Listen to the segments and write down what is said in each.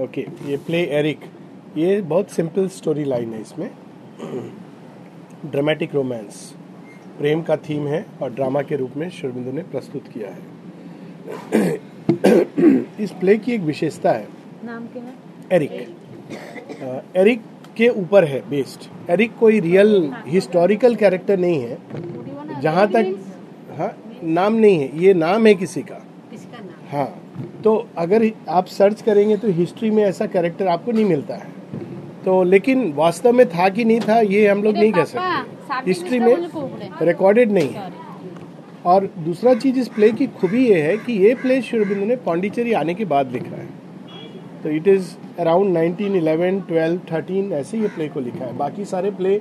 Okay ये play Eric ये बहुत सिंपल स्टोरी लाइन है इसमें. ड्रामेटिक रोमांस प्रेम का थीम है और ड्रामा के रूप में शुरबिंदु ने प्रस्तुत किया है. इस प्ले की एक विशेषता है. नाम क्या है? एरिक एरिक के ऊपर है बेस्ड एरिक कोई रियल हिस्टोरिकल कैरेक्टर नहीं है. जहाँ तक हाँ नाम नहीं है. ये नाम है किसी का. किसका नाम? हाँ. तो अगर आप सर्च करेंगे तो हिस्ट्री में ऐसा कैरेक्टर आपको नहीं मिलता है। तो लेकिन वास्तव में था कि नहीं था ये हम लोग नहीं कह सकते। हिस्ट्री में रिकॉर्डेड नहीं। है और दूसरा चीज़ इस प्ले की खूबी ये है कि ये प्ले शुरबिंदु ने पांडिचेरी आने के बाद लिखा है। तो इट इज़ अराउंड 1911, 12, 13 ऐसे ये प्ले को लिखा है। बाकी सारे प्ले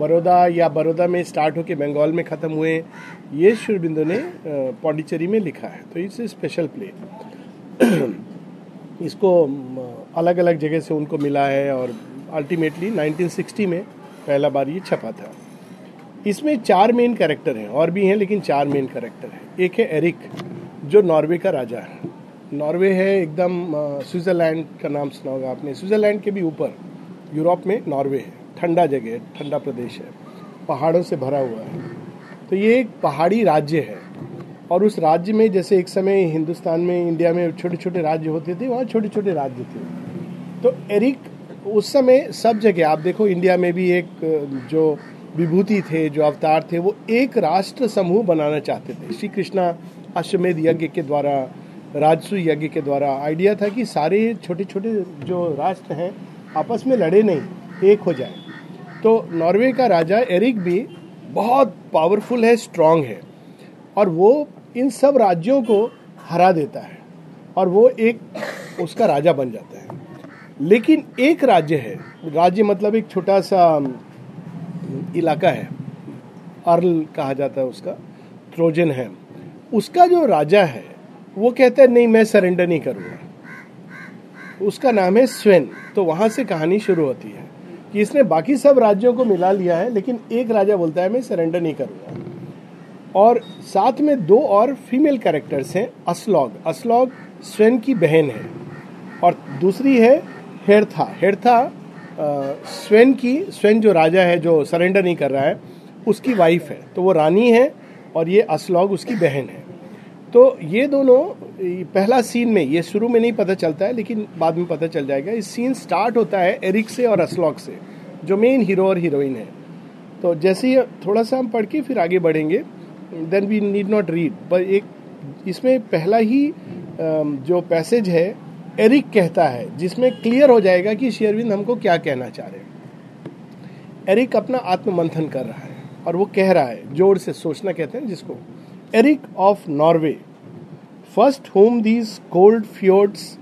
बड़ौदा या बड़ौदा में स्टार्ट होकर बंगाल में ख़त्म हुए ये शुरबिंदु ने पांडिचेरी में लिखा है। तो इट्स स्पेशल प्ले इसको अलग अलग जगह से उनको मिला है और अल्टीमेटली 1960 में पहला बार ये छपा था। इसमें चार मेन कैरेक्टर हैं, और भी हैं, लेकिन चार मेन कैरेक्टर हैं। एक है एरिक जो नॉर्वे का राजा है। नॉर्वे है एकदम स्विट्ज़रलैंड का नाम सुना होगा आपने। स्विट्ज़रलैंड के भी ऊपर यूरोप में नॉर्वे है। ठंडा जगह है, ठंडा प्रदेश है। पहाड़ों से भरा हुआ है। तो ये एक पहाड़ी राज्य है। और उस राज्य में, जैसे एक समय हिंदुस्तान में, इंडिया में छोटे छोटे राज्य होते थे, वहाँ छोटे छोटे राज्य थे। तो एरिक, उस समय सब जगह, आप देखो इंडिया में भी एक, जो विभूति थे, जो अवतार थे, वो एक राष्ट्र समूह बनाना चाहते थे। श्री कृष्णा अश्वमेध यज्ञ के द्वारा, राजसु यज्ञ के द्वारा आइडिया था कि सारे छोटे छोटे जो राष्ट्र हैं, आपस में लड़े नहीं, एक हो जाए। तो नॉर्वे का राजा एरिक भी बहुत पावरफुल है स्ट्रांग है। और वो इन सब राज्यों को हरा देता है और वो एक उसका राजा बन जाता है। लेकिन एक राज्य है, राज्य मतलब एक छोटा सा इलाका है, अर्ल कहा जाता है उसका ट्रोजन है। उसका जो राजा है, वो कहता है, नहीं, मैं सरेंडर नहीं करूँगा। उसका नाम है स्वेन तो वहाँ से कहानी शुरू होती है कि इसने बाकी सब राज्यों को मिला लिया है, लेकिन एक राजा बोलता है, मैं सरेंडर नहीं करूँगा। और साथ में दो और फीमेल कैरेक्टर्स हैं असलॉग असलॉग स्वेन की बहन है और दूसरी है हेरथा हेरथा स्वेन की स्वेन जो राजा है, जो सरेंडर नहीं कर रहा है, उसकी वाइफ है। तो वो रानी है और ये असलॉग उसकी बहन है। तो ये दोनों, पहला सीन में, ये शुरू में नहीं पता चलता है, लेकिन बाद में पता चल जाएगा। इस सीन स्टार्ट होता है एरिक से और असलॉग से, जो मेन हीरो और हीरोइन है। तो जैसे ही थोड़ा सा हम पढ़ के फिर आगे बढ़ेंगे then we need not read पर एक, इसमें पहला ही जो पैसेज है एरिक कहता है, जिसमें क्लियर हो जाएगा कि शेयरविंद हमको क्या कहना चाह रहे हैं। एरिक अपना आत्ममंथन कर रहा है और वो कह रहा है, ज़ोर से सोचना कहते हैं जिसको। Eric of Norway first home these cold fjords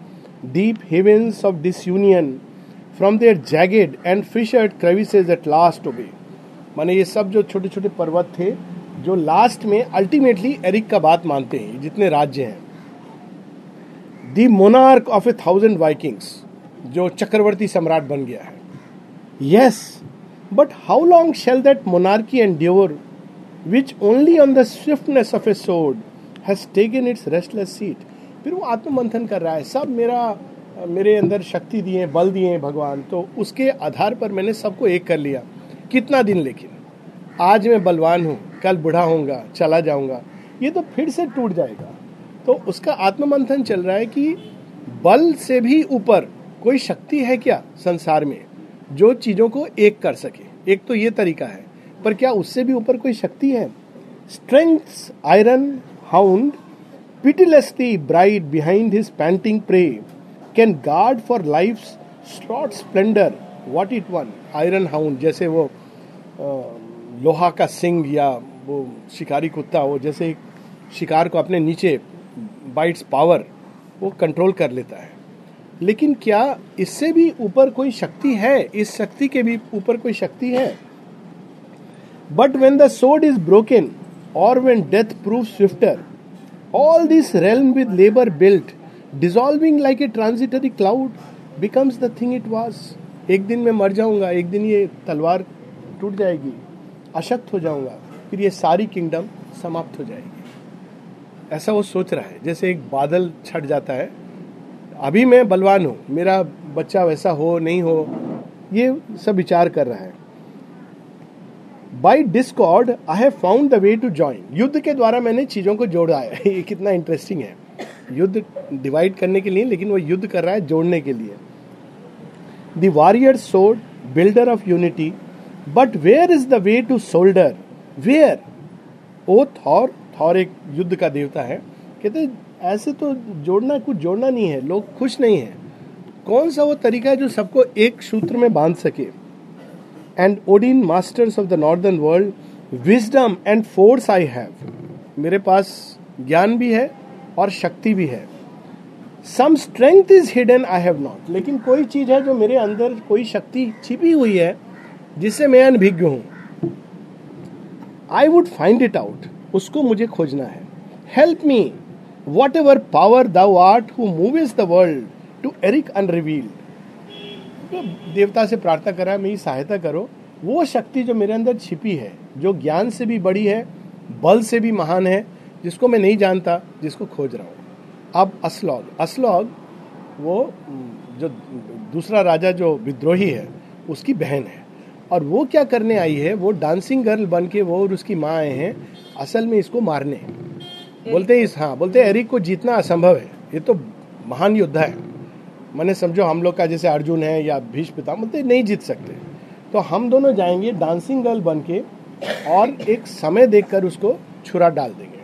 deep havens of disunion from their jagged and fissured crevices at last obey माने ये सब जो छोटे छोटे पर्वत थे जो लास्ट में अल्टीमेटली एरिक का बात मानते हैं, जितने राज्य हैं। The monarch of a thousand Vikings जो चक्रवर्ती सम्राट बन गया है। Yes but how long shall that monarchy endure which only on the swiftness of a sword has taken its restless seat फिर वो आत्ममंथन कर रहा है। सब मेरा, मेरे अंदर शक्ति दिए बल दिए भगवान तो उसके आधार पर मैंने सबको एक कर लिया। कितना दिन लेकिन? आज मैं बलवान हूँ। कल बुढ़ा होऊँगा, चला जाऊँगा, ये तो फिर से टूट जाएगा। तो उसका आत्ममंथन चल रहा है कि बल से भी ऊपर कोई शक्ति है क्या संसार में, जो चीज़ों को एक कर सके? एक तो ये तरीका है। पर क्या उससे भी ऊपर कोई शक्ति है? Strength iron hound pitilessly bright behind his panting prey can guard for life slot splendour what it won iron hound जैसे वो लोहा का सिंग या वो शिकारी कुत्ता, वो जैसे शिकार को अपने नीचे बाइट्स पावर वो कंट्रोल कर लेता है। लेकिन क्या इससे भी ऊपर कोई शक्ति है? इस शक्ति के भी ऊपर कोई शक्ति है? But when the sword is broken और when death prove swifter all this realm with labour built dissolving like a transitory cloud becomes the thing it was एक दिन मैं मर जाऊँगा, एक दिन ये तलवार टूट जाएगी, अशक्त हो जाऊँगा। फिर ये सारी किंगडम समाप्त हो जाएगी। ऐसा वो सोच रहा है, जैसे एक बादल छट जाता है, अभी मैं बलवान हूँ, मेरा बच्चा वैसा हो, नहीं हो। ये सब विचार कर रहा है। By discord I have found the way to join युद्ध के द्वारा मैंने चीज़ों को जोड़ा है। ये कितना इंटरेस्टिंग है। युद्ध डिवाइड करने के लिए, लेकिन वो युद्ध कर रहा है जोड़ने के लिए। The warrior sword builder of unity but where is the way to solder where? O Thor Thor एक युद्ध का देवता है। कहते, ऐसे तो जोड़ना कुछ जोड़ना नहीं है, लोग खुश नहीं है। कौन सा वो तरीका है जो सबको एक सूत्र में बाँध सके? And Odin masters of the northern world wisdom and force I have मेरे पास ज्ञान भी है और शक्ति भी है। Some strength is hidden I have not लेकिन कोई चीज़ है जो मेरे अंदर कोई शक्ति छिपी हुई है, जिससे मैं अनभिज्ञ हूँ। I would find it out उसको मुझे खोजना है। Help me whatever power thou art who move is the world to Eric unrevealed तो देवता से प्रार्थना करा मेरी सहायता करो। वो शक्ति जो मेरे अंदर छिपी है, जो ज्ञान से भी बड़ी है, बल से भी महान है, जिसको मैं नहीं जानता, जिसको खोज रहा हूँ। अब असलॉग। असलॉग, वो, जो दूसरा राजा जो विद्रोही है, उसकी बहन है। और वो क्या करने आई है, वो डांसिंग गर्ल बन के वो और उसकी माँ आए हैं, असल में इसको मारने। बोलते हैं इस हाँ बोलते हैं एरिक को जीतना असंभव है, ये तो महान योद्धा है। मैंने समझो हम लोग का जैसे अर्जुन है या भीष्म पिता बोलते नहीं जीत सकते। तो हम दोनों जाएँगे डांसिंग गर्ल बन के और एक समय देखकर उसको छुरा डाल देंगे।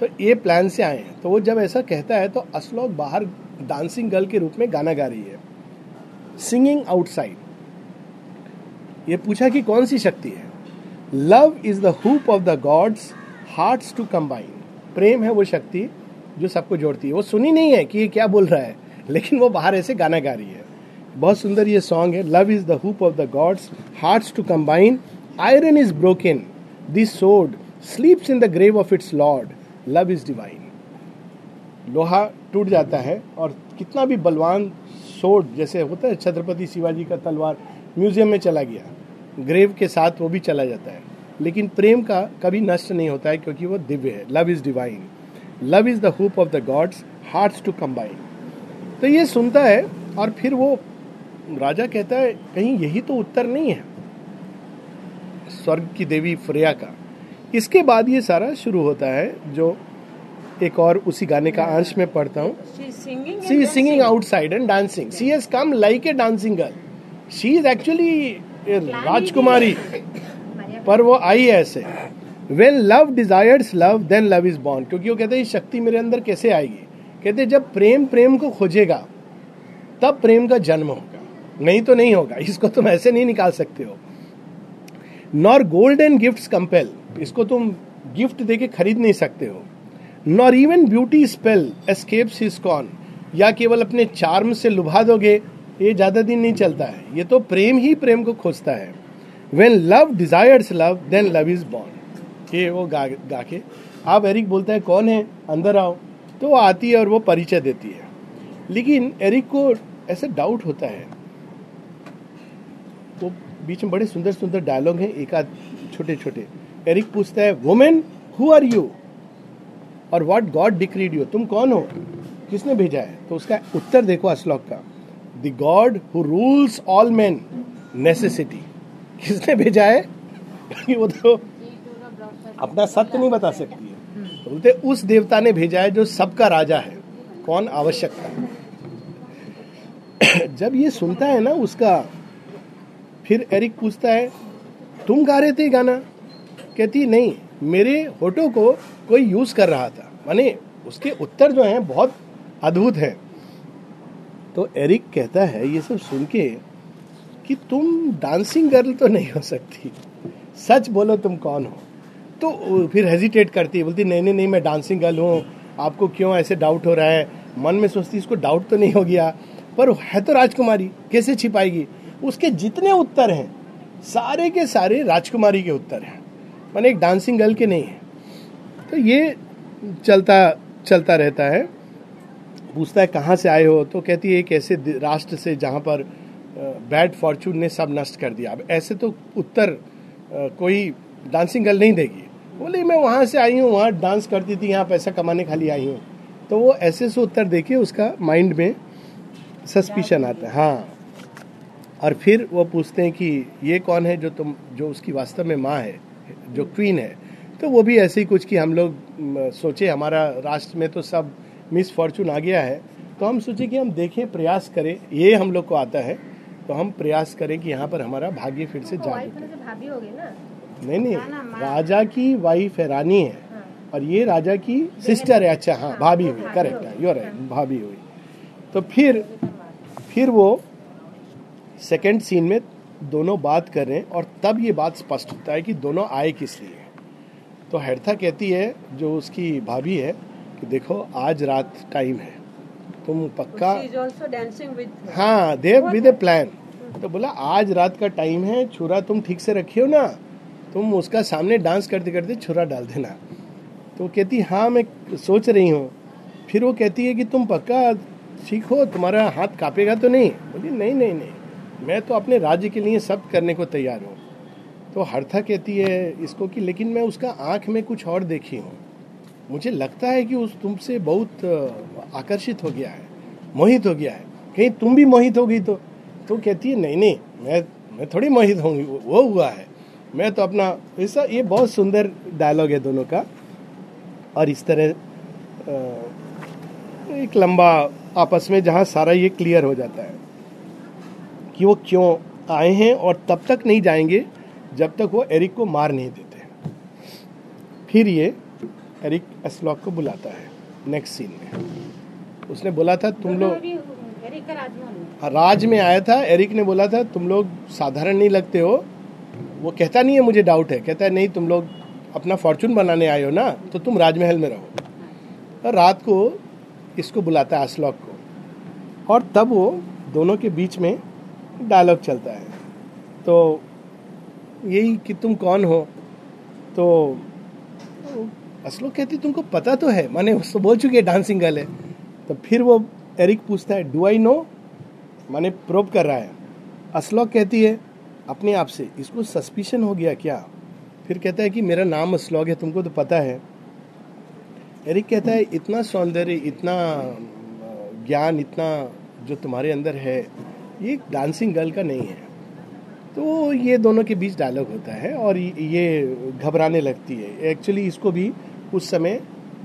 तो ये प्लान से आए हैं। तो वो जब ऐसा कहता है तो असलोक बाहर डांसिंग गर्ल के रूप में गाना गा रही है। सिंगिंग आउटसाइड ये पूछा कि कौन सी शक्ति है? Love is the hoop of the gods hearts to combine प्रेम है वो शक्ति जो सबको जोड़ती है। वो सुनी नहीं है कि ये क्या बोल रहा है, लेकिन वो बाहर ऐसे गाना गा रही है। बहुत सुंदर ये सॉन्ग है। Love is the hoop of the gods hearts to combine iron is broken this sword sleeps in the grave of its lord love is divine लोहा टूट जाता है और कितना भी बलवान सोड जैसे होता है छत्रपति शिवाजी का तलवार म्यूज़ियम में चला गया। ग्रेव के साथ वो भी चला जाता है। लेकिन प्रेम का कभी नष्ट नहीं होता है क्योंकि वो दिव्य है। Love is divine love is the hope of the gods hearts to combine तो ये सुनता है और फिर वो राजा कहता है कहीं यही तो उत्तर नहीं है। स्वर्ग की देवी फ्रेया का। इसके बाद ये सारा शुरू होता है जो एक और उसी गाने का अंश में पढ़ता हूँ। She singing outside and dancing she has come like a dancing girl she is actually राजकुमारी पर वो आई ऐसे। When love desires love then love is born क्योंकि वो कहते हैं शक्ति मेरे अंदर कैसे आएगी? कहते जब प्रेम प्रेम को खोजेगा, तब प्रेम का जन्म होगा। नहीं तो नहीं होगा। इसको तुम ऐसे नहीं निकाल सकते हो। Nor gold and gift compel इसको तुम गिफ्ट देके खरीद नहीं सकते हो। Nor even beauty spell escapes his con या केवल अपने चार्म से लुभा दोगे ये ज़्यादा दिन नहीं चलता है। ये तो प्रेम ही प्रेम को खोजता है। When love desires love then love is born ये वो गा गा के आप एरिक बोलता है, कौन है? अंदर आओ। तो वो आती है और वो परिचय देती है। लेकिन एरिक को ऐसे डाउट होता है। वो बीच में बड़े सुंदर सुंदर डायलॉग हैं, एक आध छोटे छोटे एरिक पूछता है वुमेन हु आर यू और व्हाट गॉड डिक्रीड यू तुम कौन हो? किसने भेजा है? तो उसका उत्तर देखो असलॉक का। The god who rules all man necessity. किसने भेजा है? वो तो अपना सत्य नहीं बता सकती है। तो बोलते, उस देवता ने भेजा है जो सबका राजा है। कौन? आवश्यकता। जब ये सुनता है ना उसका, फिर एरिक पूछता है, तुम गा रहे थे गाना? कहती, नहीं, मेरे होटो को कोई यूज़ कर रहा था। माने उसके उत्तर जो हैं, बहुत अद्भुत है। तो एरिक कहता है, ये सब सुन के कि तुम डांसिंग गर्ल तो नहीं हो सकती। सच बोलो तुम कौन हो? तो फिर हेजिटेट करती है, बोलती, नहीं नहीं नहीं, मैं डांसिंग गर्ल हूँ। आपको क्यों ऐसे डाउट हो रहा है? मन में सोचती इसको डाउट तो नहीं हो गया। पर है तो राजकुमारी, कैसे छिपाएगी? उसके जितने उत्तर हैं, सारे के सारे राजकुमारी के उत्तर हैं। मैंने एक डांसिंग गर्ल के नहीं है। तो ये चलता चलता रहता है। पूछता है कहाँ से आए हो तो कहती है एक ऐसे राष्ट्र से जहाँ पर बैड फॉर्चून ने सब नष्ट कर दिया। अब ऐसे तो उत्तर कोई डांसिंग गर्ल नहीं देगी। बोले, मैं वहाँ से आई हूँ, वहाँ डांस करती थी, यहाँ पैसा कमाने खाली आई हूँ। तो वो ऐसे से उत्तर देखिए उसका माइंड में सस्पिशन आता है। हाँ। और फिर वो पूछते हैं कि, ये कौन है जो तुम, जो उसकी वास्तव में माँ है, जो क्वीन है? तो वो भी ऐसे ही कुछ कि हम लोग सोचे, हमारा राष्ट्र में तो सब मिस फॉर्चून आ गया है तो हम सोचे कि हम देखें प्रयास करें। ये हम लोग को आता है तो हम प्रयास करें कि यहाँ पर हमारा भाग्य फिर से तो जाग। हो ना? नहीं नहीं राजा की वाइफ है रानी है। हाँ। और ये राजा की सिस्टर है अच्छा हाँ, हाँ भाभी हुई करेक्ट है योर राइट भाभी हुई। तो फिर फिर वो सेकंड सीन में दोनों बात कर रहे हैं और तब ये बात स्पष्ट होता है कि दोनों आए किस लिए। तो हेरथा कहती है जो उसकी भाभी है कि देखो आज रात टाइम है। तुम पक्का हाँ देव विद ए प्लान तो बोला आज रात का टाइम है छुरा तुम ठीक से रखियो ना। तुम उसका सामने डांस करते करते छुरा डाल देना। तो कहती हाँ मैं सोच रही हूँ। फिर वो कहती है कि तुम पक्का सीखो तुम्हारा हाथ कापेगा तो नहीं? बोली नहीं नहीं नहीं। मैं तो अपने राज्य के लिए सब करने को तैयार हूँ। तो हरथा कहती है इसको कि लेकिन मैं उसका आँख में कुछ और देखी हूँ। मुझे लगता है कि उस तुमसे बहुत आकर्षित हो गया है, मोहित हो गया है। कहीं तुम भी मोहित हो गई तो तो कहती है, नहीं नहीं, मैं मैं थोड़ी मोहित होंगी वो हुआ है। मैं तो अपना, ऐसा, ये बहुत सुंदर डायलॉग है दोनों का। और इस तरह एक लंबा आपस में जहाँ सारा ये क्लियर हो जाता है कि वो क्यों आए हैं और तब तक नहीं जाएँगे जब तक वो एरिक को मार नहीं देते फिर ये एरिक एसलॉक को बुलाता है नेक्स्ट सीन में। उसने बोला था तुम लोग हाँ, राज में आया था एरिक ने बोला था तुम लोग साधारण नहीं लगते हो। वो कहता नहीं है मुझे डाउट है। कहता है नहीं तुम लोग अपना फॉर्चून बनाने आए हो ना तो तुम राजमहल में रहो। और रात को इसको बुलाता है असलॉक को। और तब वो दोनों के बीच में डायलॉग चलता है। तो यही कि तुम कौन हो? तो असलो कहती, तुमको पता तो है, माने उसको बोल चुकी है डांसिंग गर्ल है तो फिर वो एरिक पूछता है डू आई नो माने प्रोब कर रहा है। असलोक कहती है, अपने आप से, इसको सस्पिशन हो गया क्या? फिर कहता है कि, मेरा नाम असलोक है, तुमको तो पता है। एरिक कहता है, इतना सौंदर्य, इतना ज्ञान, इतना जो तुम्हारे अंदर है, ये डांसिंग गर्ल का नहीं है। तो ये दोनों के बीच डायलॉग होता है और ये घबराने लगती है। एक्चुअली इसको भी उस समय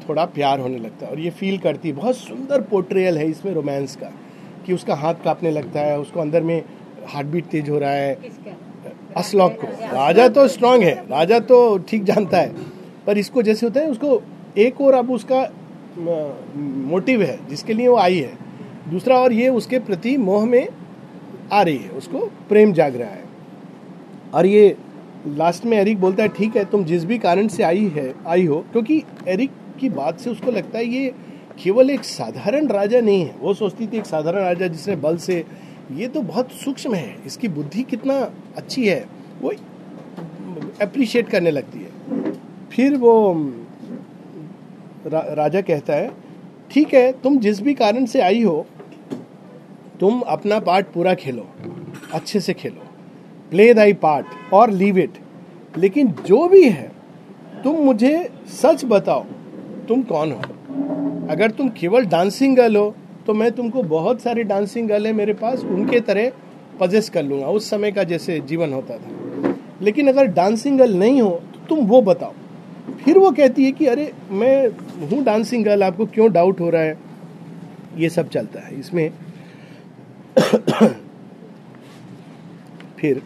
थोड़ा प्यार होने लगता है और ये फील करती है। बहुत सुंदर पोर्ट्रेयल है इसमें रोमांस का कि उसका हाथ कांपने लगता है उसको अंदर में हार्ट बीट तेज हो रहा है। असलॉक को। राजा तो स्ट्रांग है राजा तो ठीक जानता है पर इसको जैसे होता है उसको एक और अब उसका मोटिव है जिसके लिए वो आई है। दूसरा और ये उसके प्रति मोह में आ रही है उसको प्रेम जाग रहा है। और ये लास्ट में एरिक बोलता है ठीक है तुम जिस भी कारण से आई है आई हो क्योंकि एरिक की बात से उसको लगता है ये केवल एक साधारण राजा नहीं है। वो सोचती थी एक साधारण राजा जिसने बल से ये तो बहुत सूक्ष्म है इसकी बुद्धि कितना अच्छी है वो अप्रिशिएट करने लगती है। फिर वो रा, राजा कहता है ठीक है तुम जिस भी कारण से आई हो तुम अपना पार्ट पूरा खेलो अच्छे से खेलो। प्ले दाई पार्ट और लीव इट। लेकिन जो भी है, तुम मुझे सच बताओ, तुम कौन हो? अगर तुम केवल डांसिंग गर्ल हो तो मैं तुमको बहुत सारे डांसिंग गर्ल है मेरे पास, उनके तरह पजेस कर लूँगा, उस समय का जैसे जीवन होता था। लेकिन अगर डांसिंग गर्ल नहीं हो तो तुम वो बताओ। फिर वो कहती है कि, अरे, मैं हूँ डांसिंग गर्ल, आपको क्यों डाउट हो रहा है? ये सब चलता है। इसमें फिर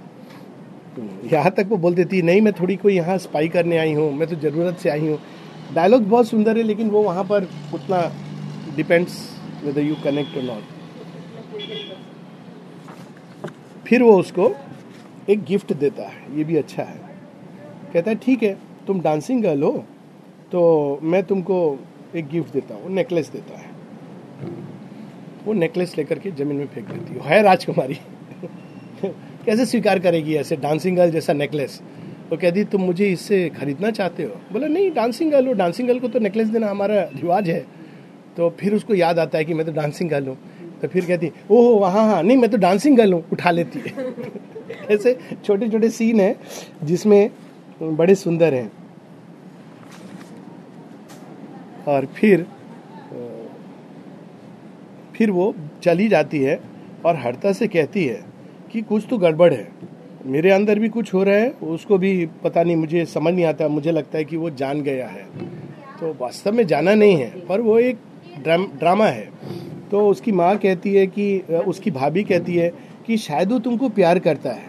यहाँ तक वो बोल देती नहीं, मैं थोड़ी कोई यहाँ स्पाई करने आई हूँ, मैं तो ज़रूरत से आई हूँ। डायलॉग बहुत सुंदर है, लेकिन वो वहाँ पर उतना डिपेंड्स वेदर यू कनेक्ट और नॉट फिर वो उसको एक गिफ्ट देता है, ये भी अच्छा है। कहता है, ठीक है, तुम डांसिंग गर्ल हो तो मैं तुमको एक गिफ्ट देता हूँ नेकलेस देता है। वो नेकलेस लेकर के ज़मीन में फेंक देती है। राजकुमारी। कैसे स्वीकार करेगी ऐसे डांसिंग गर्ल जैसा नेकलेस वो कहती तुम मुझे इससे खरीदना चाहते हो? बोला, नहीं डांसिंग गर्ल हो। डांसिंग गर्ल को तो नेकलेस देना हमारा रिवाज है। तो फिर उसको याद आता है कि मैं तो डांसिंग गर्ल हूँ। तो फिर कहती, ओह हाँ हाँ नहीं, मैं तो डांसिंग गर्ल हूँ। उठा लेती है। ऐसे छोटे छोटे सीन है जिसमें बड़े सुंदर हैं। और फिर फिर वो चली जाती है और हरता से कहती है कि कुछ तो गड़बड़ है। मेरे अंदर भी कुछ हो रहा है उसको भी पता नहीं मुझे समझ नहीं आता मुझे लगता है कि वो जान गया है। तो वास्तव में जाना नहीं है पर वो एक ड्राम, ड्रामा है। तो उसकी माँ कहती है कि उसकी भाभी कहती है कि शायद वो तुमको प्यार करता है।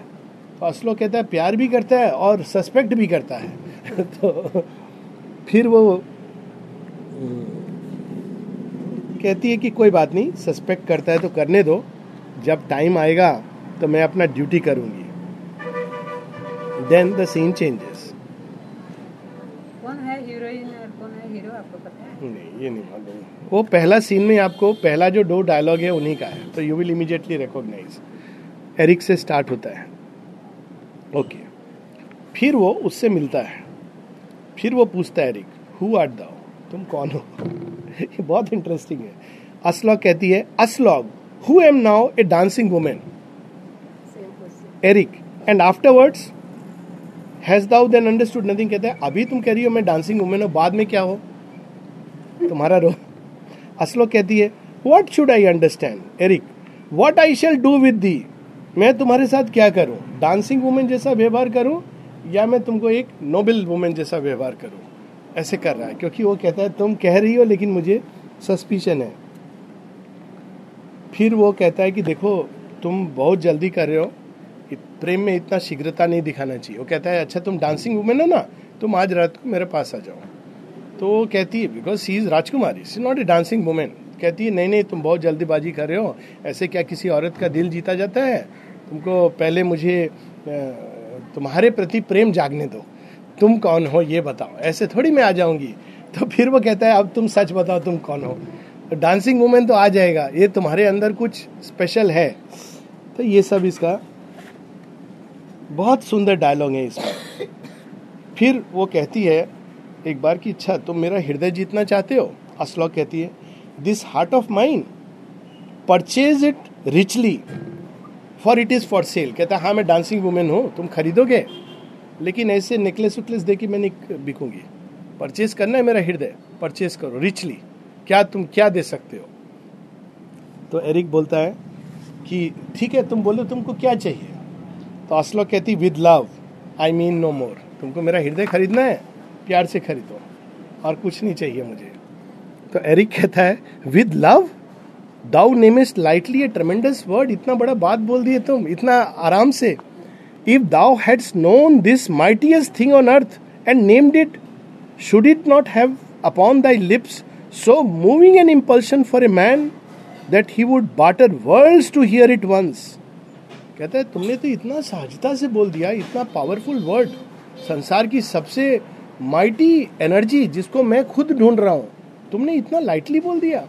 तो असलो कहता है प्यार भी करता है और सस्पेक्ट भी करता है। तो फिर वो कहती है कि कोई बात नहीं सस्पेक्ट करता है तो करने दो। जब टाइम आएगा तो मैं अपना ड्यूटी करूँगी। देन द सीन चेंजेस कौन है हीरोइन और कौन है हीरो आपको पता है? नहीं ये नहीं मालूम। वो पहला सीन में आपको पहला जो दो डायलॉग है उन्हीं का है। तो you will immediately recognise Eric से स्टार्ट होता है। ओके फिर वो उससे मिलता है। फिर वो पूछता है एरिक हु आर दाओ तुम कौन हो? ये बहुत इंटरेस्टिंग है। असलॉग कहती है Aslaug who am now a dancing women Eric and afterwards has thou then understood nothing कहता है, अभी तुम कह रही हो, मैं डांसिंग वुमेन हूँ, बाद में क्या हो? तुम्हारा रो। असलो कहती है what should I understand Eric what I shall do with thee मैं तुम्हारे साथ क्या करूँ? डांसिंग वुमेन जैसा व्यवहार करूँ, या मैं तुमको एक नोबल वुमेन जैसा व्यवहार करूँ? ऐसे कर रहा है, क्योंकि वो कहता है, तुम कह रही हो, लेकिन मुझे सस्पिशन है. फिर वो कहता है कि, देखो, तुम बहुत जल्दी कर रहे हो प्रेम में इतना शीघ्रता नहीं दिखाना चाहिए। वो कहता है अच्छा तुम डांसिंग वुमेन हो ना, तुम आज रात को मेरे पास आ जाओ। तो वो कहती है because she is Rajkumari she not a dancing women कहती है, नहीं नहीं, तुम बहुत जल्दीबाजी कर रहे हो। ऐसे क्या किसी औरत का दिल जीता जाता है? तुमको पहले मुझे तुम्हारे प्रति प्रेम जागने दो। तुम कौन हो, ये बताओ। ऐसे थोड़ी मैं आ जाऊँगी। तो फिर वो कहता है, अब तुम सच बताओ, तुम कौन हो? डांसिंग वुमेन तो आ जाएगा। ये तुम्हारे अंदर कुछ स्पेशल है। तो ये सब इसका बहुत सुंदर डायलॉग है इसमें। फिर वो कहती है, एक बार की इच्छा, तुम मेरा हृदय जीतना चाहते हो? असलॉक कहती है this heart of mind purchase it richly for it is for sale कहता है हाँ मैं डांसिंग वुमेन हूँ, तुम खरीदोगे? लेकिन ऐसे नेकलेस उकलेस दे के मैं नहीं बिकूँगी। परचेज करना है मेरा हृदय परचेज करो रिचली क्या तुम क्या दे सकते हो? तो एरिक बोलता है कि, ठीक है, तुम बोलो, तुमको क्या चाहिए? तो असलो कहती with love I mean no more तुमको मेरा हृदय खरीदना है? प्यार से खरीदो। और कुछ नहीं चाहिए मुझे। तो एरिक कहता है with love thou namest lightly a tremendous word इतना बड़ा बात बोल दिए तुम, इतना आराम से। If thou hadst known this mightiest thing on earth and named it should it not have upon thy lips so moving an impulsion for a man that he would barter world to hear it once कहता है, तुमने तो इतना सहजता से बोल दिया, इतना पावरफुल वर्ड संसार की सबसे माइटी एनर्जी जिसको मैं खुद ढूंढ रहा हूँ, तुमने इतना लाइटली बोल दिया।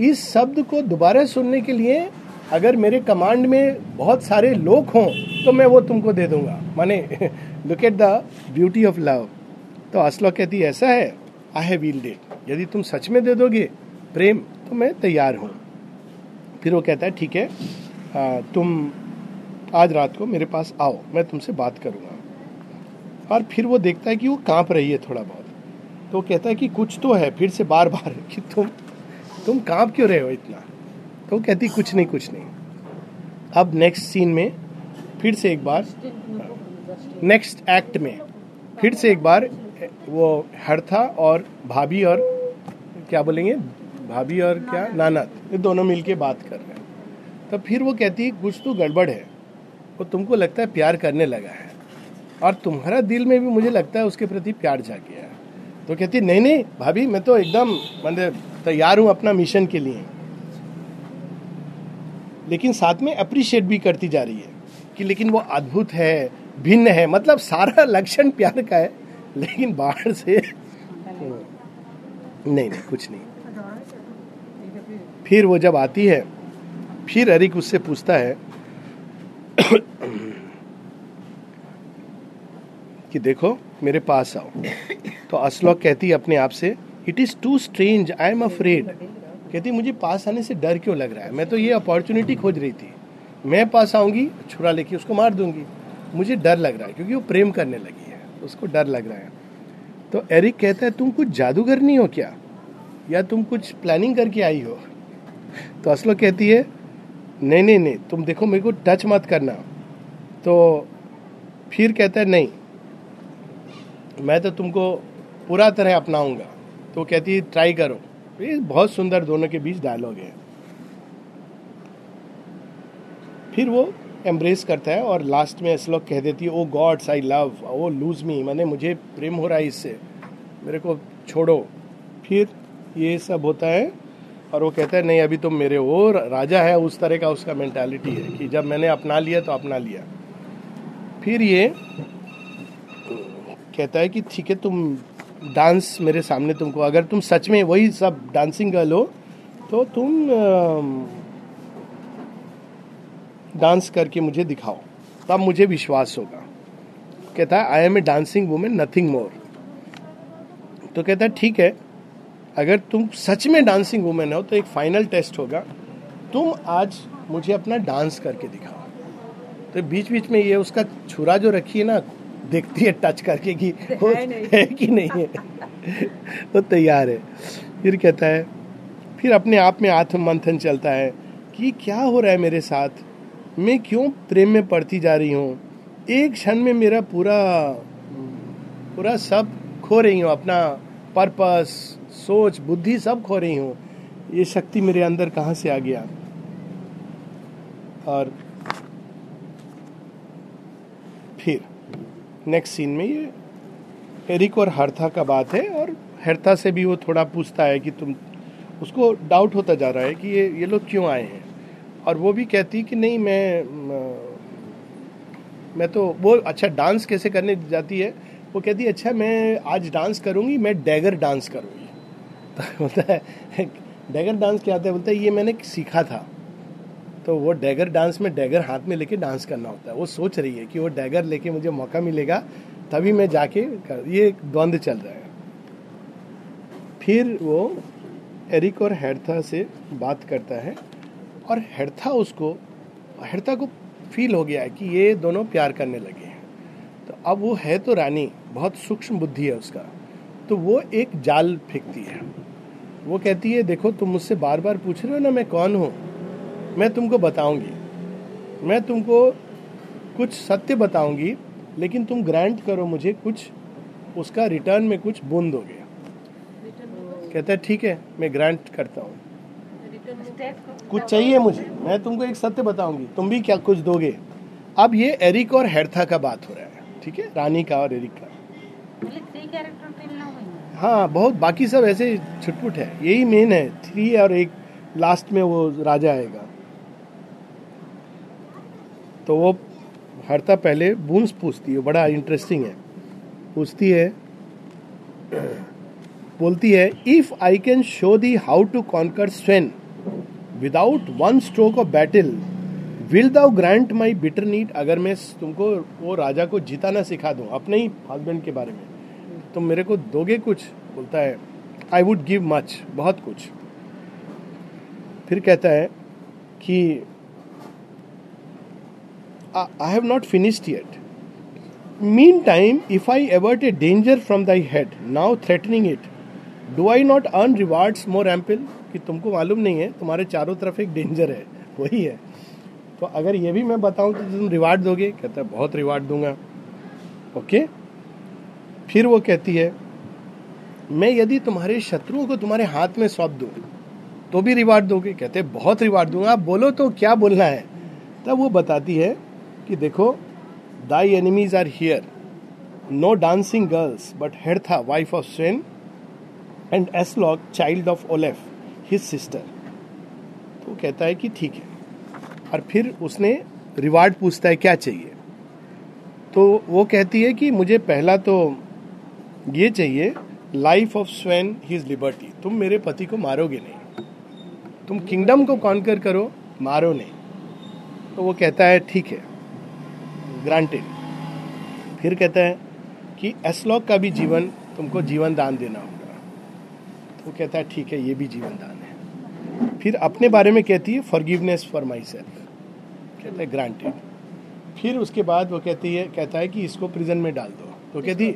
इस शब्द को दोबारा सुनने के लिए अगर मेरे कमांड में बहुत सारे लोग हों तो मैं वो तुमको दे दूँगा। माने look at the beauty of love तो असलो कहती, ऐसा है आई हैव वील्ड इट यदि तुम सच में दे दोगे प्रेम तो मैं तैयार हूँ। फिर वो कहता है, ठीक है तुम आज रात को मेरे पास आओ मैं तुमसे बात करूँगा। और फिर वो देखता है कि वो काँप रही है थोड़ा बहुत। तो कहता है कि कुछ तो है फिर से बार बार कि तुम तुम काँप क्यों रहे हो इतना? तो कहती कुछ नहीं कुछ नहीं। अब नेक्स्ट सीन में फिर से एक बार नेक्स्ट एक्ट में फिर से एक बार वो हरथा और भाभी और क्या बोलेंगे? भाभी और क्या? नाना ये दोनों मिलके बात कर रहे हैं। तब फिर वो कहती है कुछ तो गड़बड़ है। वो तुमको लगता है प्यार करने लगा है। और तुम्हारा दिल में भी मुझे लगता है उसके प्रति प्यार जा गया है। तो कहती, नहीं नहीं, भाभी, मैं तो एकदम मतलब तैयार हूँ अपना मिशन के लिए। लेकिन साथ में अप्रिशिएट भी करती जा रही है कि लेकिन वो अद्भुत है, भिन्न है। मतलब सारा लक्षण प्यार का है, लेकिन बाहर से नहीं नहीं, कुछ नहीं। फिर वो जब आती है, फिर अरिक उससे पूछता है कि देखो, मेरे पास आओ। तो असलोक कहती अपने आप से it is too strange I am afraid कहती मुझे पास आने से डर क्यों लग रहा है? मैं तो ये अपॉर्चुनिटी खोज रही थी। मैं पास आऊँगी, छुरा लेके उसको मार दूँगी। मुझे डर लग रहा है, क्योंकि वो प्रेम करने लगी है। उसको डर लग रहा है। तो एरिक कहता है, तुम कुछ जादूगर नहीं हो क्या? या तुम कुछ प्लानिंग करके आई हो? तो असलो कहती है नहीं नहीं नहीं, तुम देखो मेरे को टच मत करना। तो फिर कहता है, नहीं, मैं तो तुमको पूरा तरह अपनाऊँगा। तो कहती है ट्राई करो। ये बहुत सुंदर दोनों के बीच डायलॉग है। फिर वो एम्ब्रेस करता है और लास्ट में ऐसे लोग कह देती है O gods I love O lose me मैंने, मुझे प्रेम हो रहा है इससे, मेरे को छोड़ो। फिर ये सब होता है और वो कहता है, नहीं, अभी तुम मेरे हो राजा है, उस तरह का उसका मेंटालिटी है कि जब मैंने अपना लिया तो अपना लिया। फिर ये कहता है कि, ठीक है, तुम डांस मेरे सामने तुमको, अगर तुम सच में वही सब डांसिंग गर्ल हो तो तुम डांस करके मुझे दिखाओ तब मुझे विश्वास होगा। कहता है I am a dancing women nothing more तो कहता है, ठीक है अगर तुम सच में डांसिंग वूमेन हो तो एक फाइनल टेस्ट होगा। तुम आज मुझे अपना डांस करके दिखाओ। तो बीच बीच में ये उसका छुरा जो रखी है ना देखती है टच करके कि है कि नहीं है। तो तैयार है। फिर कहता है फिर अपने आप में आत्म मंथन चलता है कि क्या हो रहा है मेरे साथ? मैं क्यों प्रेम में पड़ती जा रही हूँ? एक क्षण में मेरा पूरा पूरा सब खो रही हूँ अपना पर्पस, सोच, बुद्धि सब खो रही हूँ। ये शक्ति मेरे अंदर कहाँ से आ गया? और फिर नेक्स्ट सीन में ये एरिक और हर्था का बात है, और हर्था से भी वो थोड़ा पूछता है कि तुम, उसको डाउट होता जा रहा है कि ये ये लोग क्यों आए हैं? और वो भी कहती कि नहीं, मैं मैं तो वो अच्छा डांस कैसे करने जाती है? वो कहती है अच्छा मैं आज डांस करूँगी, मैं डैगर डांस करूँगी. तो बोलता है डैगर डांस क्या होता है? बोलता है, ये मैंने सीखा था। तो वो डैगर डांस में डैगर हाथ में लेके डांस करना होता है। वो सोच रही है कि वो डैगर लेके मुझे मौका मिलेगा, तभी मैं जाके कर, ये द्वंद चल रहा है। फिर वो एरिक और हेरथा से बात करता है और हेरथा उसको हेरथा को फील हो गया है कि ये दोनों प्यार करने लगे हैं। तो अब वो है तो रानी बहुत सूक्ष्म बुद्धि है उसका तो वो एक जाल फेंकती है। वो कहती है, देखो, तुम मुझसे बार बार पूछ रहे हो ना, मैं कौन हूँ? मैं तुमको बताऊँगी। मैं तुमको कुछ सत्य बताऊँगी, लेकिन तुम ग्रांट करो मुझे कुछ, उसका रिटर्न में कुछ बूंद दोगे कहता है, ठीक है, मैं ग्रांट करता हूँ। कुछ चाहिए मुझे? मैं तुमको एक सत्य बताऊँगी। तुम भी क्या कुछ दोगे? अब ये एरिक और हेरथा का बात हो रहा है, ठीक है? रानी का और एरिक का। हाँ बहुत, बाकी सब ऐसे छुटपुट है। यही मेन है थ्री और एक लास्ट में वो राजा आएगा। तो वो हरता पहले बूंस पूछती है बड़ा इंटरेस्टिंग है। पूछती है, बोलती है if I can show thee how to conquer Swegn without one stroke of battle will thou grant my bitter need अगर मैं तुमको, वो राजा को जिताना सिखा दूँ, अपने ही हस्बैंड के बारे में। तुम मेरे को दोगे कुछ? बोलता है आई वुड गिव मच बहुत कुछ. फिर कहता है कि I have not finished yet meantime if I avert a danger from thy head now threatening it do I not earn rewards more ample कि तुमको मालूम नहीं है, तुम्हारे चारों तरफ़ एक डेंजर है, वही है। तो अगर ये भी मैं बताऊँ तो तुम रिवार्ड दोगे? कहता है, बहुत रिवार्ड दूँगा। ओके फिर वो कहती है, मैं यदि तुम्हारे शत्रुओं को तुम्हारे हाथ में सौंप दूँ तो भी रिवार्ड दोगे? कहते बहुत रिवार्ड दूँगा। आप बोलो तो क्या बोलना है? तब वो बताती है कि देखो thy enemies are here no dancing girls but Hertha wife of Swegn and Aslaug child of Olaf his sister तो कहता है कि ठीक है। और फिर उसने रिवार्ड पूछता है, क्या चाहिए? तो वो कहती है कि मुझे पहला तो ये चाहिए life of Swegn his liberty तुम मेरे पति को मारोगे नहीं। तुम किंगडम को कॉन्कर करो, मारो नहीं। तो वो कहता है, ठीक है ग्रांटेड फिर कहता है कि एसलॉक का भी जीवन, तुमको जीवन दान देना होगा। तो वो कहता है, ठीक है, ये भी जीवन दान है। फिर अपने बारे में कहती है फॉरगिवनेस फॉर माई सेल्फ कहता है ग्रांटेड फिर उसके बाद वो कहती है, कहता है कि, इसको प्रिजन में डाल दो। तो कहती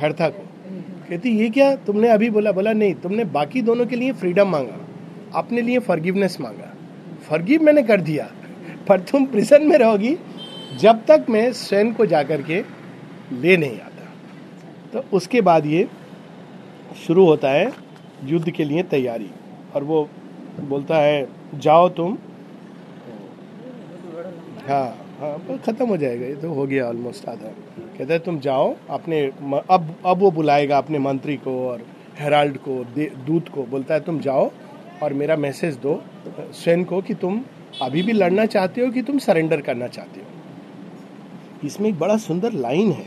हरथा को। कहती, ये क्या? तुमने अभी बोला बोला, नहीं, तुमने बाकी दोनों के लिए फ्रीडम मांगा। अपने लिए फॉरगिवनेस मांगा। फॉरगिव मैंने कर दिया, पर तुम प्रिजन में रहोगी जब तक मैं स्वयं को जाकर के ले नहीं आता. तो उसके बाद ये शुरू होता है युद्ध के लिए तैयारी। और वो बोलता है, जाओ तुम। हाँ। हाँ खत्म हो जाएगा, ये तो हो गया ऑलमोस्ट आधा। कहता है, तुम जाओ, अपने अब अब वो बुलाएगा अपने मंत्री को और हेराल्ड को दूत को, बोलता है, तुम जाओ और मेरा मैसेज दो स्वयं को कि तुम अभी भी लड़ना चाहते हो कि तुम सरेंडर करना चाहते हो? इसमें एक बड़ा सुंदर लाइन है।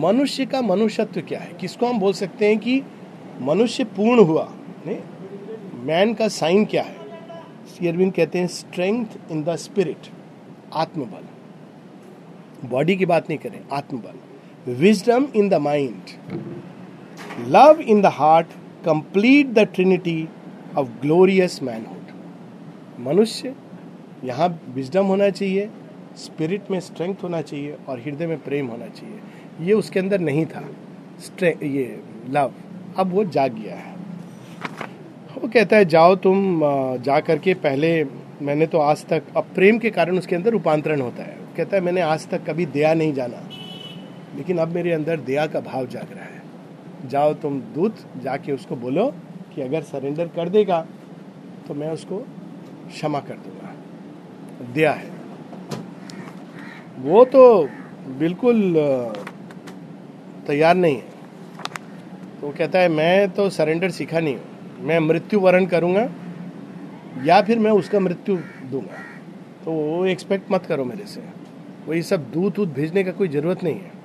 मनुष्य का मनुष्यत्व क्या है? किसको हम बोल सकते हैं कि मनुष्य पूर्ण हुआ? मैन का साइन क्या है? अरविंद कहते हैं स्ट्रेंथ इन द स्पिरिट आत्मबल। बॉडी की बात नहीं करें, आत्मबल। Wisdom in the mind love in the heart complete the trinity of glorious manhood मनुष्य, यहाँ विजडम होना चाहिए स्पिरिट में स्ट्रेंथ होना चाहिए और हृदय में प्रेम होना चाहिए। ये उसके अंदर नहीं था। ये लव अब वो जाग गया है। वो कहता है, जाओ तुम जा करके पहले मैंने तो आज तक, अब प्रेम के कारण उसके अंदर रूपांतरण होता है। कहता है, मैंने आज तक कभी दया नहीं जाना। लेकिन अब मेरे अंदर दया का भाव जाग रहा है। जाओ तुम दूत, जाके उसको बोलो कि अगर सरेंडर कर देगा तो मैं उसको क्षमा कर दूँगा। दया है। वो तो बिल्कुल तैयार नहीं है। तो कहता है, मैं तो सरेंडर सीखा नहीं हूँ। मैं मृत्यु वरण करूँगा या फिर मैं उसका मृत्यु दूँगा। तो वो एक्सपेक्ट मत करो मेरे से। वो ये सब दूध दूध भेजने का कोई ज़रूरत नहीं है।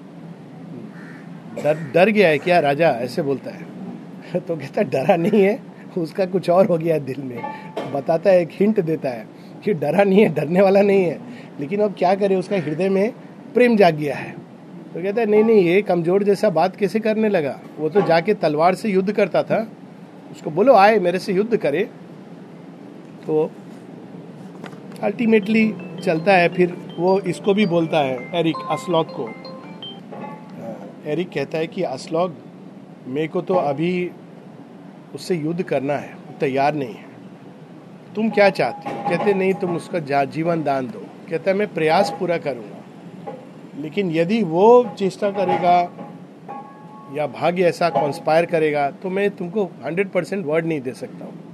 डर डर गया है क्या? राजा ऐसे बोलता है। तो कहता डरा नहीं है। उसका कुछ और हो गया दिल में। बताता है, एक हिंट देता है कि डरा नहीं है, डरने वाला नहीं है। लेकिन अब क्या करे, उसका हृदय में प्रेम जाग गया है। तो कहता है, नहीं नहीं, ये कमज़ोर जैसा बात कैसे करने लगा? वो तो जाके तलवार से युद्ध करता था। उसको बोलो, आए, मेरे से युद्ध करे। तो अल्टीमेटली चलता है, फिर वो इसको भी बोलता है एरिक असलॉग को। एरिक कहता है कि असलॉग मेरे को तो अभी उससे युद्ध करना है तैयार नहीं है। तुम क्या चाहती हो? कहते, नहीं, तुम उसका जीवन दान दो। कहता है, मैं प्रयास पूरा करूँगा, लेकिन यदि वो चेष्टा करेगा या भाग्य ऐसा कॉन्स्पायर करेगा तो मैं तुमको हंड्रेड परसेंट वर्ड नहीं दे सकता हूँ।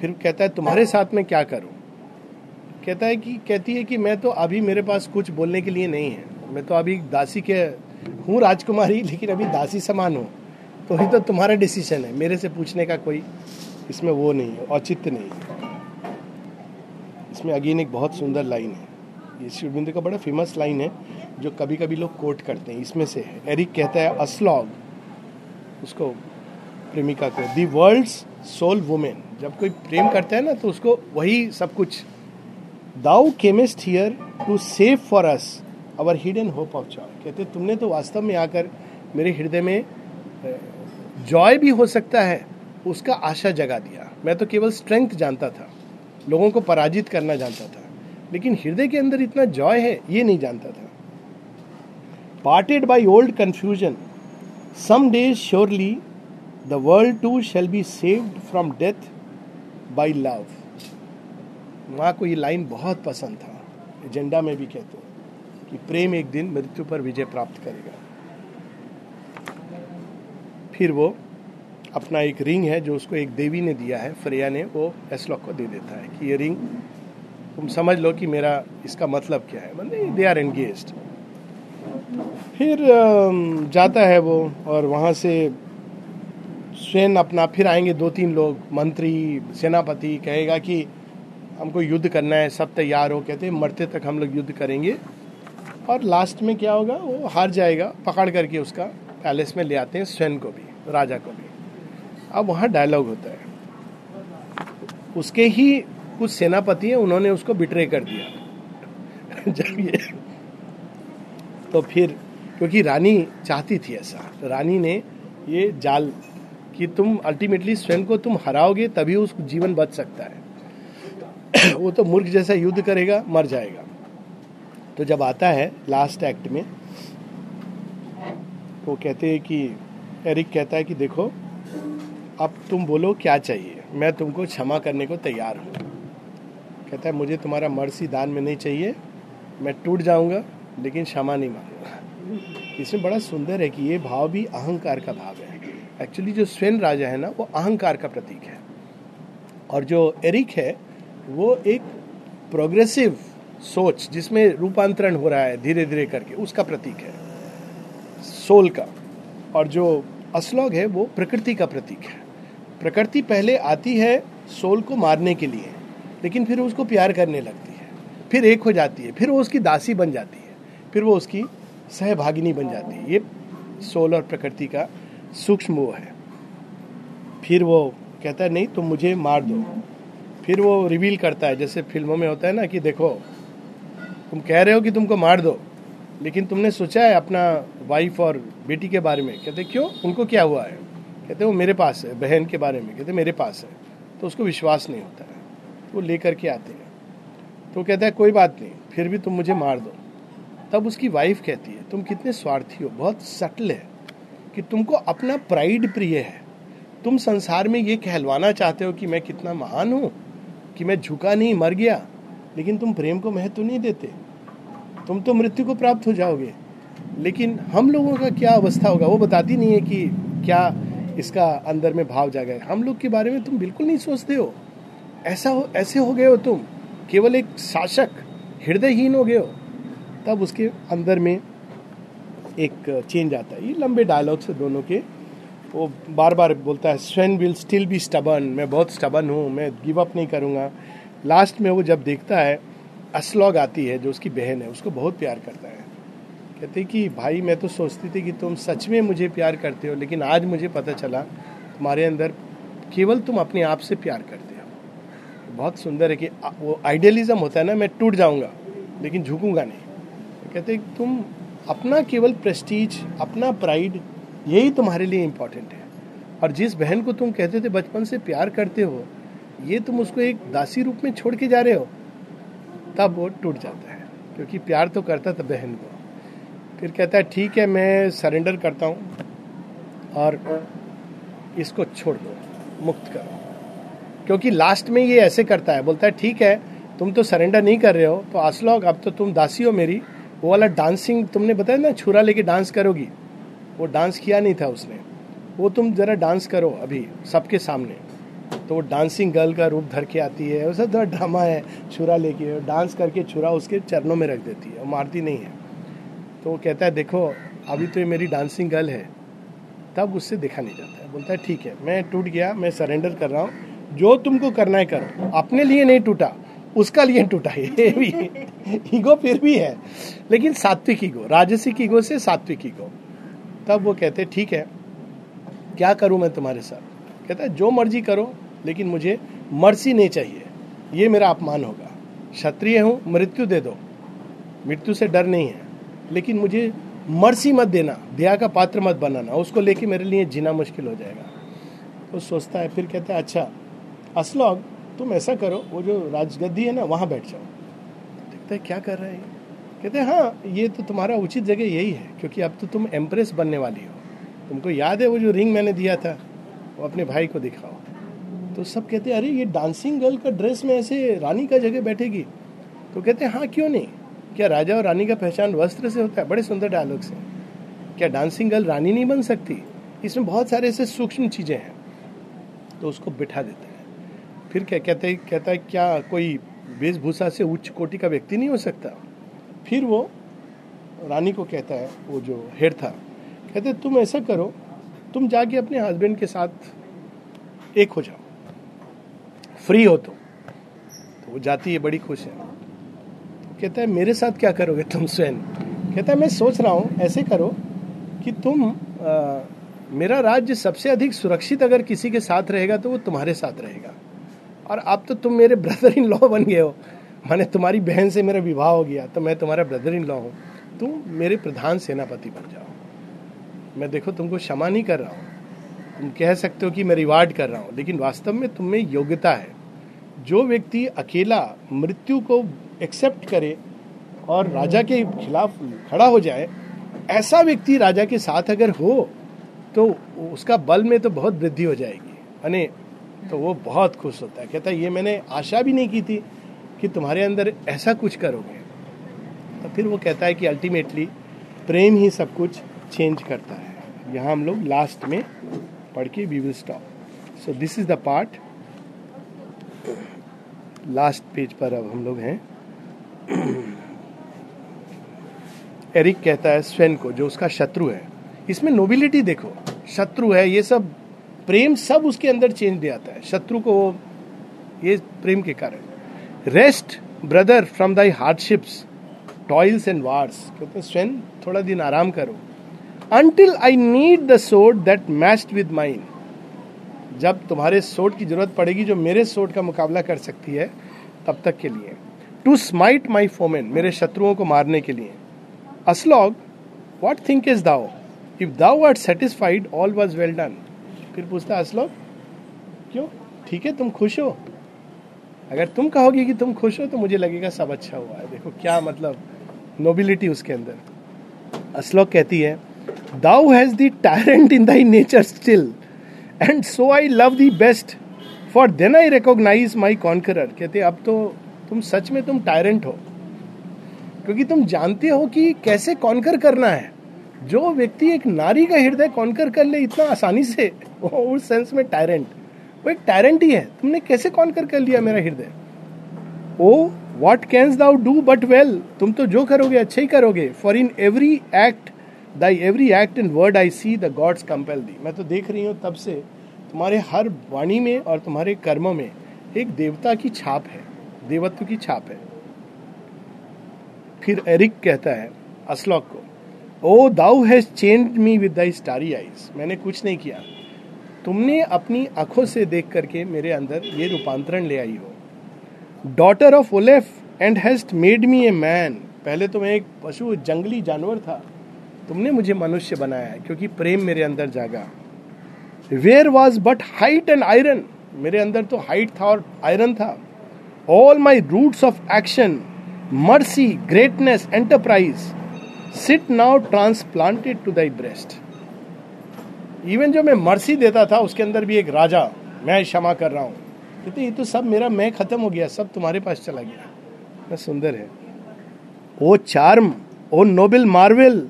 फिर कहता है, तुम्हारे साथ में क्या करूँ? कहता है कि, कहती है कि मैं तो अभी मेरे पास कुछ बोलने के लिए नहीं है। मैं तो अभी दासी के, हूँ राजकुमारी, लेकिन अभी दासी समान हूँ। तो ही तो तुम्हारा डिसीज़न है। मेरे से पूछने का कोई इसमें वो नहीं है, औचित्य नहीं है। इसमें अगेन एक बहुत सुंदर लाइन है। ये शिवबिंदु का बड़ा फ़ेमस लाइन है, जो कभी कभी लोग कोट करते हैं, इसमें से है। एरिक कहता है असलॉग उसको प्रेमिका को दी वर्ल्ड्स सोल वुमेन जब कोई प्रेम करता है ना तो उसको वही सब कुछ। Thou camest here to save for us our hidden hope of joy कहते, तुमने तो वास्तव में आकर मेरे हृदय में जॉय भी हो सकता है, उसका आशा जगा दिया। मैं तो केवल स्ट्रेंथ जानता था, लोगों को पराजित करना जानता था, लेकिन हृदय के अंदर इतना जॉय है, ये नहीं जानता था। Parted by old confusion some days surely the world too shall be saved from death by love वहाँ को ये लाइन बहुत पसंद था। एजेंडा में भी कहते हैं कि प्रेम एक दिन मृत्यु पर विजय प्राप्त करेगा। फिर वो अपना एक रिंग है जो उसको एक देवी ने दिया है, फ्रेया ने, वो एसलॉक को दे देता है कि ये रिंग तुम समझ लो कि मेरा इसका मतलब क्या है। मतलब दे आर एंगेज फिर जाता है वो और वहाँ से स्वयं अपना, फिर आएँगे दो तीन लोग, मंत्री, सेनापति, कहेगा कि हमको युद्ध करना है, सब तैयार हो, कहते मरते तक हम लोग युद्ध करेंगे। और लास्ट में क्या होगा, वो हार जाएगा, पकड़ करके उसका पैलेस में ले आते हैं स्वयं को भी, राजा को भी। अब वहाँ डायलॉग होता है। उसके ही कुछ सेनापति हैं, उन्होंने उसको बिट्रे कर दिया। जब ये तो फिर, क्योंकि रानी चाहती थी ऐसा तो रानी ने ये जाल कि तुम अल्टीमेटली स्वयं को तुम हराओगे, तभी उस जीवन बच सकता है। वो तो मूर्ख जैसा युद्ध करेगा, मर जाएगा। तो जब आता है लास्ट एक्ट में, वो कहते हैं कि एरिक कहता है कि देखो, अब तुम बोलो क्या चाहिए? मैं तुमको क्षमा करने को तैयार हूँ। कहता है, मुझे तुम्हारा मर्सी दान में नहीं चाहिए। मैं टूट जाऊँगा, लेकिन क्षमा नहीं मांगूँगा। इसमें बड़ा सुंदर है कि ये भाव भी अहंकार का भाव है। एक्चुअली जो स्वयं राजा है ना, वो अहंकार का प्रतीक है। और जो एरिक है, वो एक प्रोग्रेसिव सोच, जिसमें रूपांतरण हो रहा है धीरे धीरे करके, उसका प्रतीक है। सोल का। और जो असलॉग है, वो प्रकृति का प्रतीक है। प्रकृति पहले आती है सोल को मारने के लिए, लेकिन फिर उसको प्यार करने लगती है। फिर एक हो जाती है, फिर वो उसकी दासी बन जाती है, फिर वो उसकी सहभागिनी बन जाती है। ये सोल और प्रकृति का सूक्ष्म वो है। फिर वो कहता है, नहीं, तुम मुझे मार दो। फिर वो रिवील करता है, जैसे फ़िल्मों में होता है ना कि देखो, तुम कह रहे हो कि तुमको मार दो, लेकिन तुमने सोचा है अपना वाइफ और बेटी के बारे में। कहते, क्यों? उनको क्या हुआ है? कहते, वो मेरे पास है, बहन के बारे में। कहते, मेरे पास है। तो उसको विश्वास नहीं होता है। वो लेकर के आते हैं। तो कहता है, कोई बात नहीं, फिर भी तुम मुझे मार दो। तब उसकी वाइफ कहती है, तुम कितने स्वार्थी हो, बहुत सटल है। कि तुमको अपना प्राइड प्रिय है। तुम संसार में ये कहलवाना चाहते हो कि मैं कितना महान हूँ, कि मैं झुका नहीं, मर गया, लेकिन तुम प्रेम को महत्व नहीं देते। तुम तो मृत्यु को प्राप्त हो जाओगे। लेकिन हम लोगों का क्या अवस्था होगा, वो बताती नहीं है कि क्या इसका अंदर में भाव जागा हम लोग के बारे में तुम बिल्कुल नहीं सोचते हो। ऐसा हो, ऐसे हो गए हो तुम। केवल एक शासक, हृदयहीन हो गए हो। तब उसके अंदर में एक चेंज आता है। ये लंबे डायलॉग से दोनों के। वो बार बार बोलता है Swegn will still be stubborn मैं बहुत स्टबन हूँ, मैं गिव अप नहीं करूँगा। लास्ट में वो जब देखता है असलॉग आती है, जो उसकी बहन है, उसको बहुत प्यार करता है। कहते कि, भाई, मैं तो सोचती थी कि तुम सच में मुझे प्यार करते हो, लेकिन आज मुझे पता चला, तुम्हारे अंदर केवल तुम अपने आप से प्यार करते हो। बहुत सुंदर है कि वो आइडियलिज्म होता है ना, मैं टूट जाऊँगा, लेकिन झुकूँगा नहीं। कहते तुम अपना केवल प्रेस्टीज अपना प्राइड यही तुम्हारे लिए इंपॉर्टेंट है। और जिस बहन को तुम कहते थे बचपन से प्यार करते हो, ये तुम उसको एक दासी रूप में छोड़ के जा रहे हो, तब वो टूट जाता है, क्योंकि प्यार तो करता था बहन को। फिर कहता है, ठीक है, मैं सरेंडर करता हूँ और इसको छोड़ दो, मुक्त करो। क्योंकि लास्ट में ये ऐसे करता है, बोलता है, ठीक है, तुम तो सरेंडर नहीं कर रहे हो तो आसलोग अब तो तुम दासी हो मेरी वो वाला डांसिंग तुमने बताया ना, छुरा लेके डांस करोगी। वो डांस किया नहीं था उसने। वो तुम जरा डांस करो अभी, सबके सामने। तो वो डांसिंग गर्ल का रूप धर के आती है वैसा तो ड्रामा है, छुरा लेके। डांस करके छुरा उसके चरणों में रख देती है और मारती नहीं है। तो वो कहता है, देखो, अभी तो ये मेरी डांसिंग गर्ल है। तब उससे देखा नहीं जाता है। बोलता है, ठीक है, मैं टूट गया, मैं सरेंडर कर रहा हूँ। जो तुमको करना है करो। अपने लिए नहीं टूटा। उसका लिए टूटा ये भी ईगो फिर भी है। लेकिन सात्विक ईगो, राजसिक ईगो से सात्विक ईगो। तब वो कहते, ठीक है, क्या करूँ मैं तुम्हारे साथ? कहता है, जो मर्ज़ी करो, लेकिन मुझे मर्सी नहीं चाहिए। ये मेरा अपमान होगा। क्षत्रिय हूँ, मृत्यु दे दो। मृत्यु से डर नहीं है। लेकिन मुझे मर्सी मत देना, दया का पात्र मत बनाना। उसको लेके मेरे लिए जीना मुश्किल हो जाएगा। तो सोचता है, फिर कहता है अच्छा असलॉग तुम ऐसा करो, वो जो राजगद्दी है ना, वहाँ बैठ जाओ। देखते है क्या कर रहे हैं कहते हैं हाँ ये तो तुम्हारा उचित जगह यही है, क्योंकि अब तो तुम एम्प्रेस बनने वाली हो। तुमको याद है वो जो रिंग मैंने दिया था? वो अपने भाई को दिखाओ। तो सब कहते हैं, अरे, ये डांसिंग गर्ल का ड्रेस में ऐसे रानी का जगह बैठेगी? तो कहते हैं हाँ क्यों नहीं? क्या राजा और रानी का पहचान वस्त्र से होता है? बड़े सुंदर डायलॉग से। क्या डांसिंग गर्ल रानी नहीं बन सकती? इसमें बहुत सारे ऐसे सूक्ष्म चीज़ें हैं। तो उसको बिठा देते फिर क्या कहते हैं कहता है क्या कोई वेशभूषा से उच्च कोटि का व्यक्ति नहीं हो सकता? फिर वो रानी को कहता है वो जो हेड था कहते तुम ऐसा करो तुम जाके अपने हस्बैंड के साथ एक हो जाओ। फ्री हो तो, तो वो जाती है बड़ी खुश है। कहता है मेरे साथ क्या करोगे तुम स्वयं? कहता है मैं सोच रहा हूँ ऐसे करो कि तुम आ, मेरा राज्य सबसे अधिक सुरक्षित अगर किसी के साथ रहेगा तो वो तुम्हारे साथ रहेगा। और अब तो तुम मेरे ब्रदर इन लॉ बन गए हो। माने तुम्हारी बहन से मेरा विवाह हो गया तो मैं तुम्हारा ब्रदर इन लॉ हूँ। तुम मेरे प्रधान सेनापति बन जाओ। मैं देखो तुमको क्षमा नहीं कर रहा हूँ। तुम कह सकते हो कि मैं रिवार्ड कर रहा हूँ, लेकिन वास्तव में तुम में योग्यता है। जो व्यक्ति अकेला मृत्यु को एक्सेप्ट करे और राजा के खिलाफ खड़ा हो जाए, ऐसा व्यक्ति राजा के साथ अगर हो तो उसका बल में तो बहुत वृद्धि हो जाएगी। यानी तो वो बहुत खुश होता है। कहता है, ये मैंने आशा भी नहीं की थी कि तुम्हारे अंदर ऐसा कुछ करोगे। तो फिर वो कहता है कि अल्टीमेटली प्रेम ही सब कुछ चेंज करता है। यहाँ हम लोग लास्ट में पढ़ के we will stop so this is the part last page पर अब हम लोग हैं। एरिक कहता है स्वेन को, जो उसका शत्रु है, इसमें नोबिलिटी देखो। शत्रु है, ये सब प्रेम सब उसके अंदर चेंज दे आता है। शत्रु को ये प्रेम के कारण। Rest brother from thy hardships toils and wars कहते स्वेन थोड़ा दिन आराम करो। Until I need the sword that matched with mine जब तुम्हारे सोट की ज़रूरत पड़ेगी, जो मेरे सोट का मुकाबला कर सकती है, तब तक के लिए। टू स्माइट माई फोमेन मेरे शत्रुओं को मारने के लिए। Aslaug what think is thou if thou art satisfied all was well done फिर पूछता असलॉग क्यों? ठीक है, तुम खुश हो? अगर तुम कहोगे कि तुम खुश हो तो मुझे लगेगा सब अच्छा हुआ है। देखो, क्या मतलब नोबिलिटी उसके अंदर। असलॉग कहती है thou has the tyrant in thy nature still and so I love thee best for then I recognise my conqueror कहते, अब तो तुम सच में तुम टायरेंट हो, क्योंकि तुम जानते हो कि कैसे कॉन्कर करना है। जो व्यक्ति एक नारी का हृदय कॉन्कर कर ले इतना आसानी से, वो उस सेंस में टायरेंट वो एक टायरेंट ही है। तुमने कैसे कॉन्कर कर लिया मेरा हृदय? O what canst thou do but well तुम तो जो करोगे, अच्छे ही करोगे। For in every act thy every act and word I see the gods compel thee मैं तो देख रही हूँ तब से तुम्हारे हर वाणी में और तुम्हारे कर्म में एक देवता की छाप है। देवत्व की छाप है। फिर एरिक कहता है असलॉक को O thou has change me with thy starry eyes मैंने कुछ नहीं किया। तुमने अपनी आँखों से देख करके मेरे अंदर ये रूपांतरण ले आई हो। Daughter of Olaf and has made me a man पहले तो मैं एक पशु, जंगली जानवर था। तुमने मुझे मनुष्य बनाया है क्योंकि प्रेम मेरे अंदर जागा। Where was but height and iron मेरे अंदर तो हाइट था और आयरन था। All my roots of action mercy greatness enterprise sit now transplanted to thy breast even जो मैं मर्सी देता था, उसके अंदर भी एक राजा, मैं क्षमा कर रहा हूँ। कहते, ये तो सब मेरा, मैं खत्म हो गया, सब तुम्हारे पास चला गया। मैं सुंदर है। O charm O noble marvel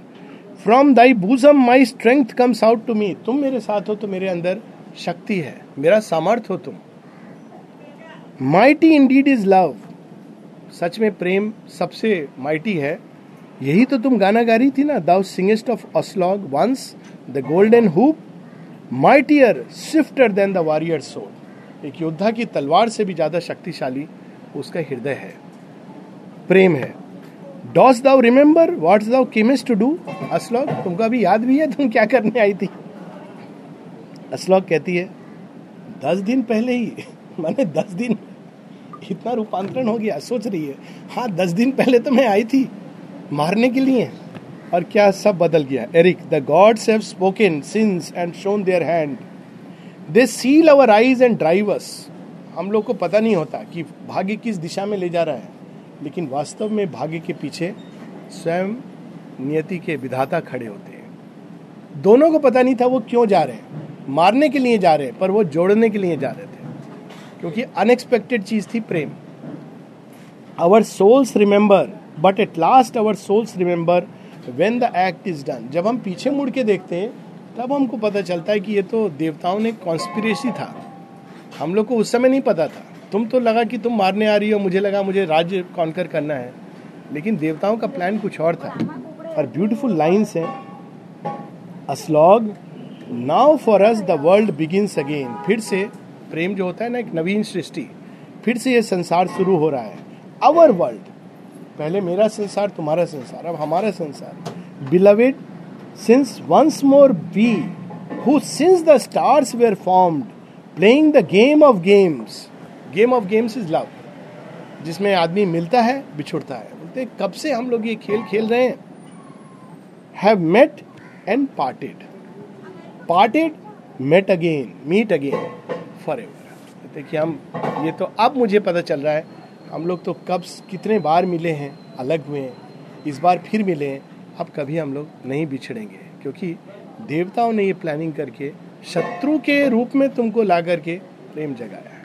from thy bosom my strength comes out to me तुम मेरे साथ हो तो मेरे अंदर शक्ति है, मेरा सामर्थ हो तुम। Mighty indeed is love सच में प्रेम सबसे माइटी है। यही तो तुम गाना गा रही थी ना thou singest of Aslaug once the golden hoop mightier swifter than the warrior soul एक योद्धा की तलवार से भी ज़्यादा शक्तिशाली उसका हृदय है, प्रेम है। Dost thou remember what thou camest to do Aslaug तुमको अभी याद भी है, तुम क्या करने आई थी? असलॉग कहती है, दस दिन पहले ही, मैंने दस दिन, इतना रूपांतरण हो गया, सोच रही है हाँ दस दिन पहले तो मैं आई थी। मारने के लिए। और क्या सब बदल गया? Eric the gods have spoken since and shown their hand they seal our eyes and drivers हम लोग को पता नहीं होता कि भाग्य किस दिशा में ले जा रहा है। लेकिन वास्तव में भाग्य के पीछे स्वयं नियति के विधाता खड़े होते हैं। दोनों को पता नहीं था वो क्यों जा रहे हैं। मारने के लिए जा रहे हैं, पर वो जोड़ने के लिए जा रहे थे। क्योंकि अनएक्सपेक्टेड चीज़ थी प्रेम। Our souls remember but at last our souls remember when the act is done जब हम पीछे मुड़ के देखते हैं, तब हमको पता चलता है कि ये तो देवताओं ने कॉन्स्पिरेसी था। हम लोग को उस समय नहीं पता था। तुम तो लगा कि तुम मारने आ रही हो, मुझे लगा मुझे राज्य कॉन्कर करना है। लेकिन देवताओं का प्लान कुछ और था। और ब्यूटीफुल लाइन्स हैं as long now for us the world begins again फिर से प्रेम जो होता है ना, एक नवीन सृष्टि। फिर से ये संसार शुरू हो रहा है। अवर वर्ल्ड पहले मेरा संसार, तुम्हारा संसार, अब हमारा संसार। Beloved since once more be who since the stars were formed playing the game of games game of games is love जिसमें आदमी मिलता है, बिछुड़ता है। बोलते कब से हम लोग ये खेल खेल रहे हैं? Have met and parted parted met again meet again forever देखिए हम, ये तो अब मुझे पता चल रहा है हम लोग तो कब कितने बार मिले हैं, अलग हुए हैं, इस बार फिर मिले हैं, अब कभी हम लोग नहीं बिछड़ेंगे। क्योंकि देवताओं ने ये प्लानिंग करके शत्रु के रूप में तुमको ला करके प्रेम जगाया